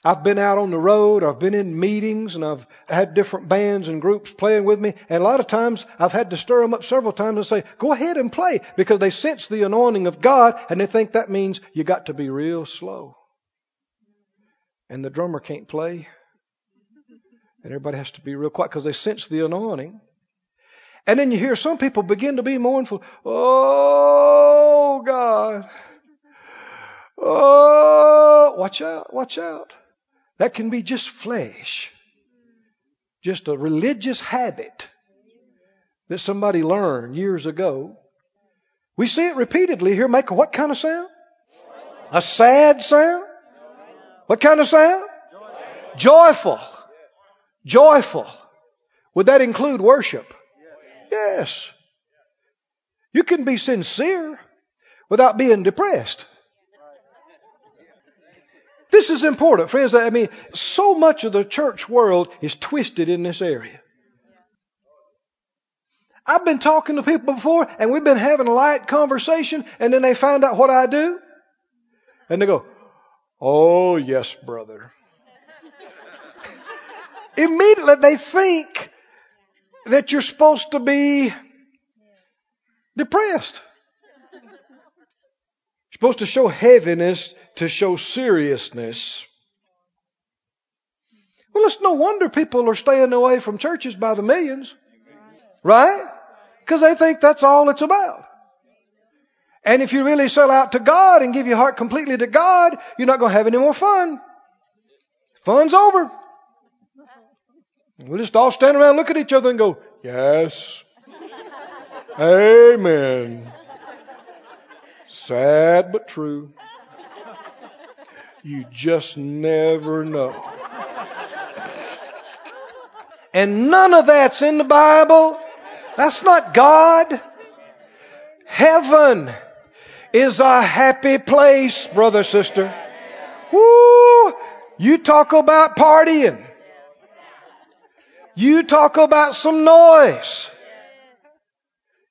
I've been out on the road, I've been in meetings, and I've had different bands and groups playing with me. And a lot of times I've had to stir them up several times and say, go ahead and play, because they sense the anointing of God and they think that means you got to be real slow. And the drummer can't play. And everybody has to be real quiet because they sense the anointing. And then you hear some people begin to be mournful. Oh, God. Oh, watch out, watch out. That can be just flesh, just a religious habit that somebody learned years ago. We see it repeatedly here make what kind of sound? A sad sound? What kind of sound? Joyful. Joyful. Would that include worship? Yes. You can be sincere without being depressed. This is important, friends. I mean, so much of the church world is twisted in this area. I've been talking to people before and we've been having a light conversation and then they find out what I do. And they go, Oh, yes, brother. Immediately they think that you're supposed to be depressed. You're supposed to show heaviness to show seriousness. Well, it's no wonder people are staying away from churches by the millions. Right? Because they think that's all it's about. And if you really sell out to God and give your heart completely to God, you're not going to have any more fun. Fun's over. We'll just all stand around, look at each other, and go, Yes. Amen. Sad but true. You just never know. And none of that's in the Bible. That's not God. Heaven is a happy place, brother, sister. Woo! You talk about partying. You talk about some noise.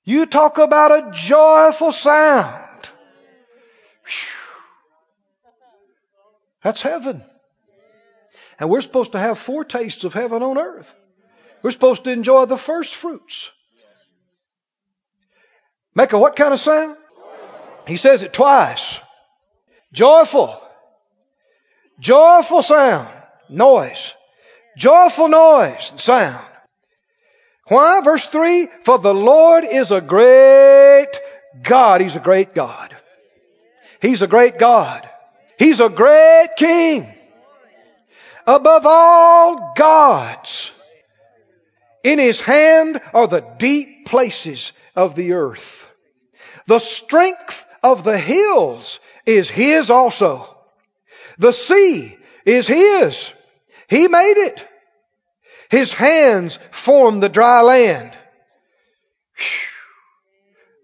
You talk about a joyful sound. That's heaven. And we're supposed to have foretastes of heaven on earth. We're supposed to enjoy the first fruits. Make a what kind of sound? He says it twice. Joyful. Joyful sound. Noise. Joyful noise and sound. Why? Verse 3 For the Lord is a great God. He's a great God. He's a great God. He's a great King. Above all gods. In his hand are the deep places of the earth. The strength of the hills is his also. The sea is his. He made it. His hands formed the dry land.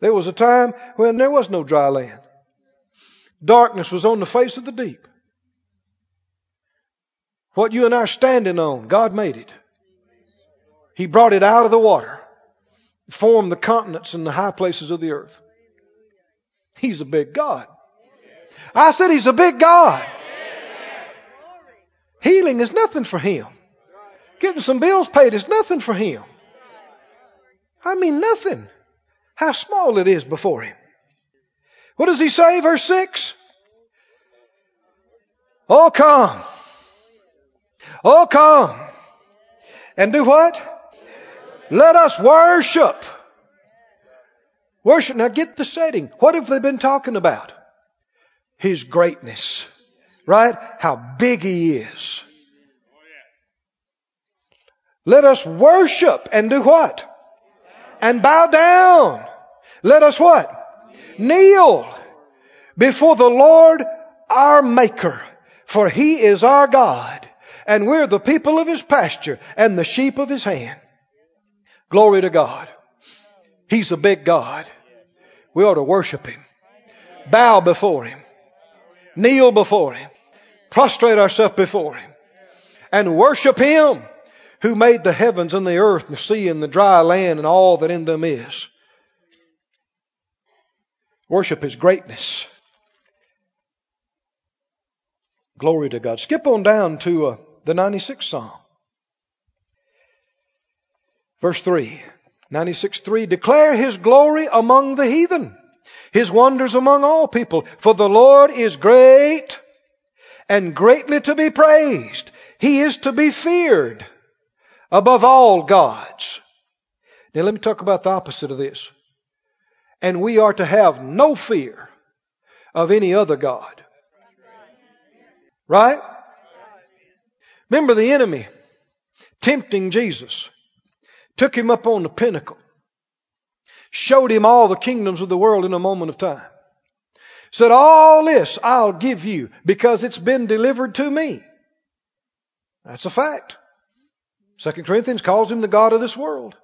There was a time when there was no dry land. Darkness was on the face of the deep. What you and I are standing on, God made it. He brought it out of the water, formed the continents and the high places of the earth. He's a big God. I said he's a big God. Healing is nothing for him. Getting some bills paid is nothing for him. I mean, nothing. How small it is before him. What does he say, verse 6? Oh, come. Oh, come. And do what? Let us worship. Worship. Now get the setting. What have they been talking about? His greatness. Right? How big He is. Let us worship and do what? And bow down. Let us what? Kneel before the Lord our Maker. For He is our God. And we're the people of His pasture and the sheep of His hand. Glory to God. He's a big God. We ought to worship Him. Bow before Him. Kneel before Him. Prostrate ourselves before Him. And worship Him who made the heavens and the earth and the sea and the dry land and all that in them is. Worship His greatness. Glory to God. Skip on down to uh, the 96th Psalm. Verse 3. 96 3. Declare His glory among the heathen, His wonders among all people. For the Lord is great and greatly to be praised. He is to be feared above all gods. Now let me talk about the opposite of this. And we are to have no fear of any other God. Right? Remember the enemy tempting Jesus, took him up on the pinnacle, showed him all the kingdoms of the world in a moment of time. Said, all this I'll give you because it's been delivered to me. That's a fact. Second Corinthians calls him the God of this world,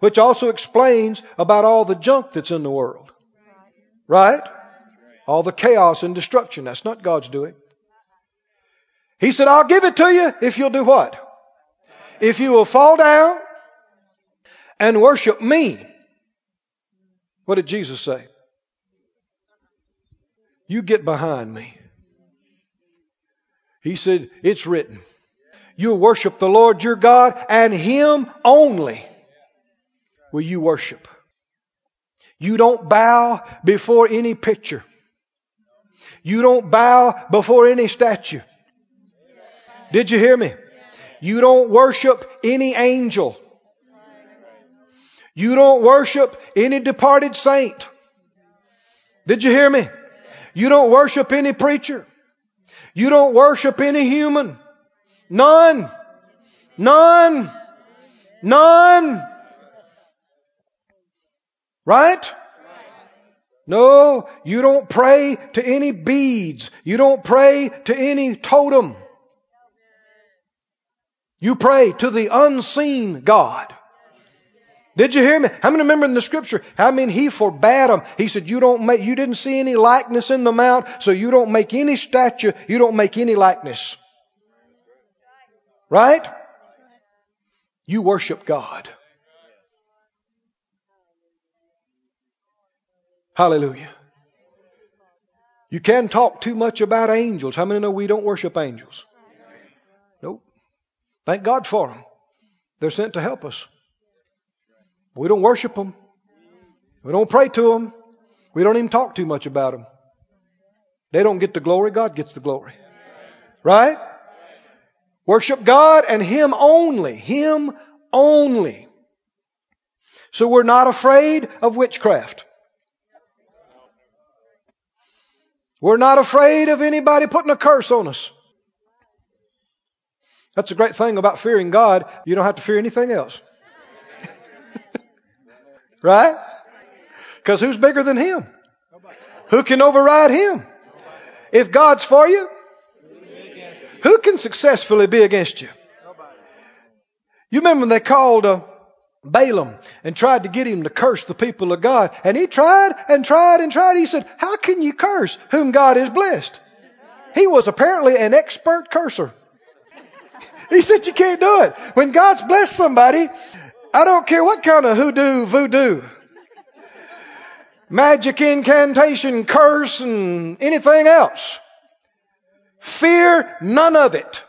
which also explains about all the junk that's in the world. Right? All the chaos and destruction. That's not God's doing. He said, I'll give it to you if you'll do what? If you will fall down and worship me. What did Jesus say? You get behind me. He said, It's written. You'll worship the Lord your God and Him only will you worship. You don't bow before any picture. You don't bow before any statue. Did you hear me? You don't worship any angel. You don't worship any departed saint. Did you hear me? You don't worship any preacher. You don't worship any human. None. None. None. Right? No, you don't pray to any beads. You don't pray to any totem. You pray to the unseen God. Did you hear me? How many remember in the scripture? I mean, he forbade them. He said, you don't make, you didn't see any likeness in the mount, so you don't make any statue, you don't make any likeness. Right? You worship God. Hallelujah. You can't talk too much about angels. How many know we don't worship angels? Nope. Thank God for them. They're sent to help us. We don't worship them. We don't pray to them. We don't even talk too much about them. They don't get the glory. God gets the glory. Right? Worship God and Him only. Him only. So we're not afraid of witchcraft. We're not afraid of anybody putting a curse on us. That's a great thing about fearing God. You don't have to fear anything else. Right? Because who's bigger than Him? Who can override Him? If God's for you, who can successfully be against you? You remember when they called uh, Balaam and tried to get him to curse the people of God. And he tried and tried and tried. He said, How can you curse whom God has blessed? He was apparently an expert curser. He said, You can't do it. When God's blessed somebody, I don't care what kind of hoodoo, voodoo, magic incantation, curse, and anything else. Fear none of it.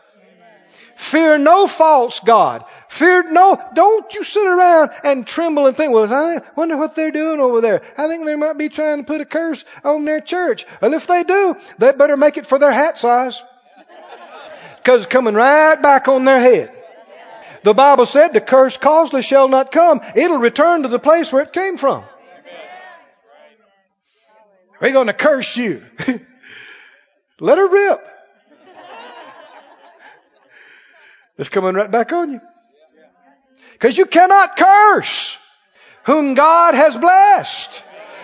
Fear no false God. Fear no, don't you sit around and tremble and think, well, I wonder what they're doing over there. I think they might be trying to put a curse on their church. Well, if they do, they better make it for their hat size. Because it's coming right back on their head. The Bible said the curse causeless shall not come. It'll return to the place where it came from. We're going to curse you. Let her rip. It's coming right back on you. Because you cannot curse whom God has blessed.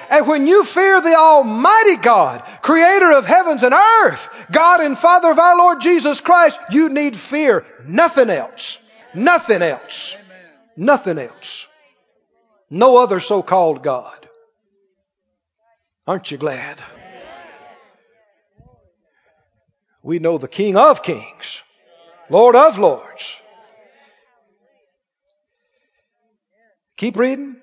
And when you fear the Almighty God, creator of heavens and earth, God and Father of our Lord Jesus Christ, you need fear nothing else. Nothing else. Nothing else. No other so called God. Aren't you glad? We know the King of Kings, Lord of Lords. Keep reading.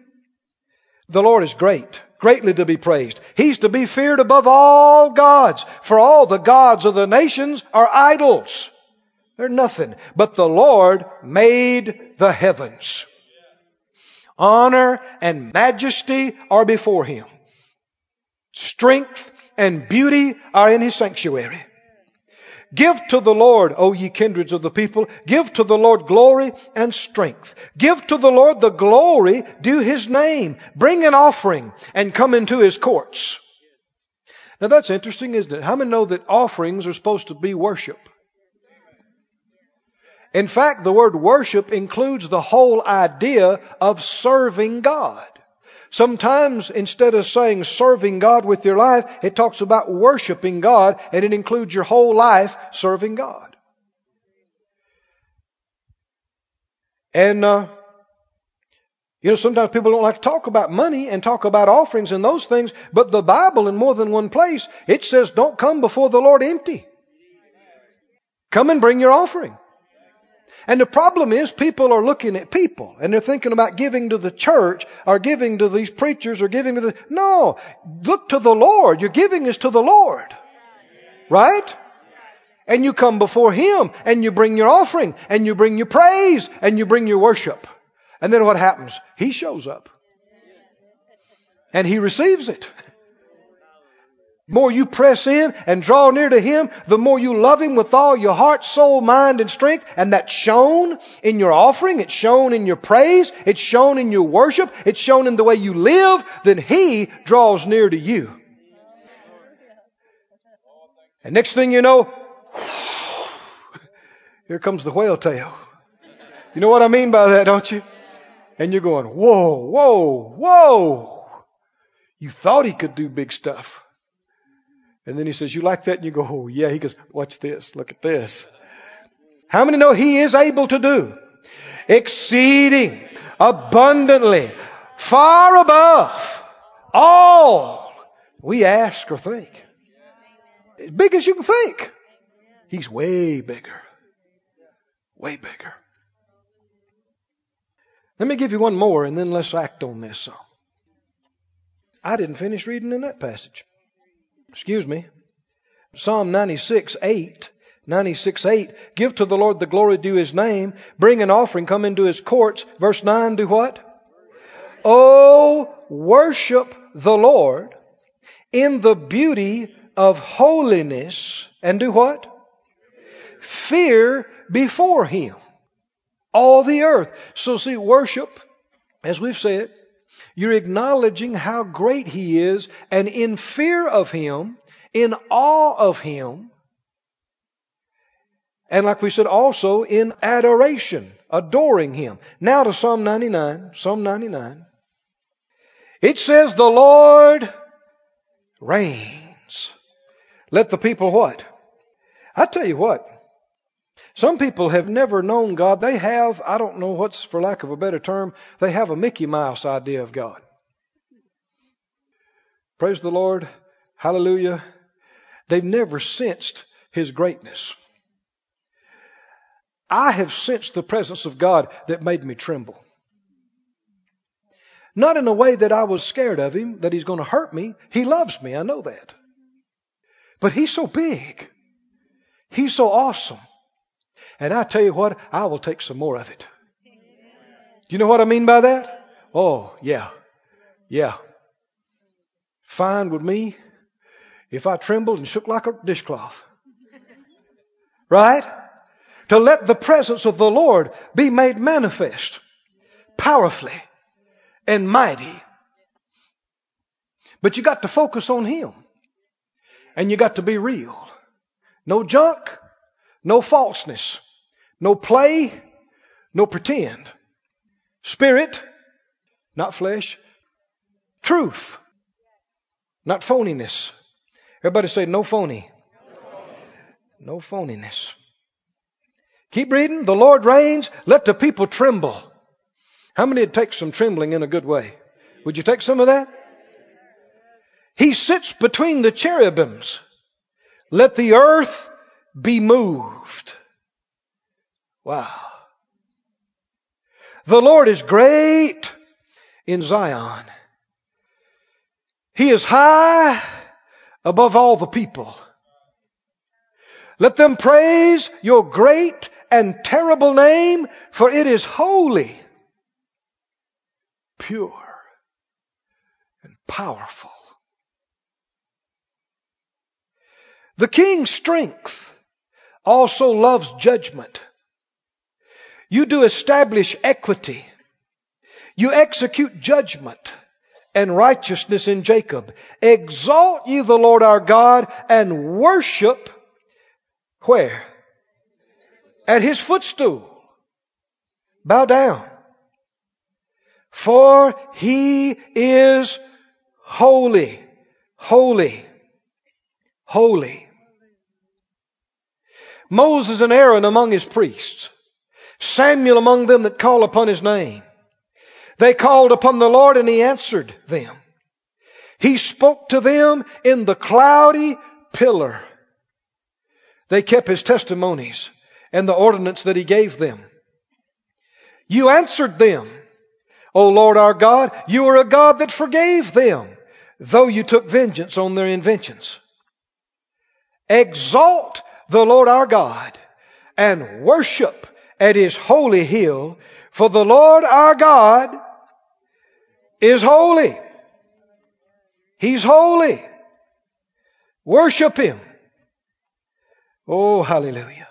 The Lord is great, greatly to be praised. He's to be feared above all gods, for all the gods of the nations are idols. They're nothing. But the Lord made the heavens. Honor and majesty are before him. Strength and beauty are in his sanctuary. Give to the Lord, O ye kindreds of the people, give to the Lord glory and strength. Give to the Lord the glory due his name. Bring an offering and come into his courts. Now that's interesting, isn't it? How many know that offerings are supposed to be worship? In fact, the word worship includes the whole idea of serving God. Sometimes instead of saying serving God with your life, it talks about worshiping God and it includes your whole life serving God. And, uh, you know, sometimes people don't like to talk about money and talk about offerings and those things, but the Bible in more than one place, it says don't come before the Lord empty. Come and bring your offering. And the problem is people are looking at people and they're thinking about giving to the church or giving to these preachers or giving to the, no, look to the Lord. Your giving is to the Lord. Right? And you come before Him and you bring your offering and you bring your praise and you bring your worship. And then what happens? He shows up. And He receives it. More you press in and draw near to Him, the more you love Him with all your heart, soul, mind, and strength. And that's shown in your offering. It's shown in your praise. It's shown in your worship. It's shown in the way you live. Then He draws near to you. And next thing you know, here comes the whale tail. You know what I mean by that, don't you? And you're going, whoa, whoa, whoa. You thought He could do big stuff. And then he says, You like that? And you go, Oh, yeah. He goes, Watch this. Look at this. How many know he is able to do exceeding abundantly, far above all we ask or think? As big as you can think. He's way bigger. Way bigger. Let me give you one more and then let's act on this some. I didn't finish reading in that passage excuse me, Psalm 96, 8. 96, 8. Give to the Lord the glory due his name. Bring an offering, come into his courts. Verse 9, do what? Oh, worship the Lord in the beauty of holiness. And do what? Fear before him. All the earth. So see, worship, as we've said, you're acknowledging how great He is, and in fear of Him, in awe of Him, and like we said, also in adoration, adoring Him. Now to Psalm 99, Psalm 99. It says, The Lord reigns. Let the people what? I tell you what, some people have never known God. They have, I don't know what's, for lack of a better term, they have a Mickey Mouse idea of God. Praise the Lord. Hallelujah. They've never sensed His greatness. I have sensed the presence of God that made me tremble. Not in a way that I was scared of Him, that He's going to hurt me. He loves me, I know that. But He's so big. He's so awesome. And I tell you what, I will take some more of it. Do you know what I mean by that? Oh, yeah. Yeah. Fine with me if I trembled and shook like a dishcloth. Right? To let the presence of the Lord be made manifest powerfully and mighty. But you got to focus on Him. And you got to be real. No junk, no falseness, no play, no pretend. Spirit, not flesh. Truth, not phoniness. Everybody say no phony. No phoniness. Keep reading. The Lord reigns. Let the people tremble. How many would take some trembling in a good way? Would you take some of that? He sits between the cherubims. Let the earth be moved. Wow. The Lord is great in Zion. He is high above all the people. Let them praise your great and terrible name, for it is holy, pure, and powerful. The king's strength also loves judgment. You do establish equity. You execute judgment and righteousness in Jacob. Exalt ye the Lord our God and worship where? At his footstool. Bow down. For he is holy, holy, holy. Moses and Aaron among his priests. Samuel among them that call upon his name. They called upon the Lord and he answered them. He spoke to them in the cloudy pillar. They kept his testimonies and the ordinance that he gave them. You answered them. O Lord our God, you are a God that forgave them, though you took vengeance on their inventions. Exalt the Lord our God and worship at his holy hill, for the Lord our God is holy. He's holy. Worship him. Oh, hallelujah.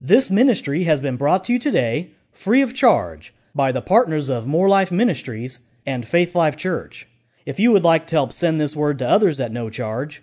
This ministry has been brought to you today free of charge by the partners of Moore Life Ministries and Faith Life Church. If you would like to help send this word to others at no charge,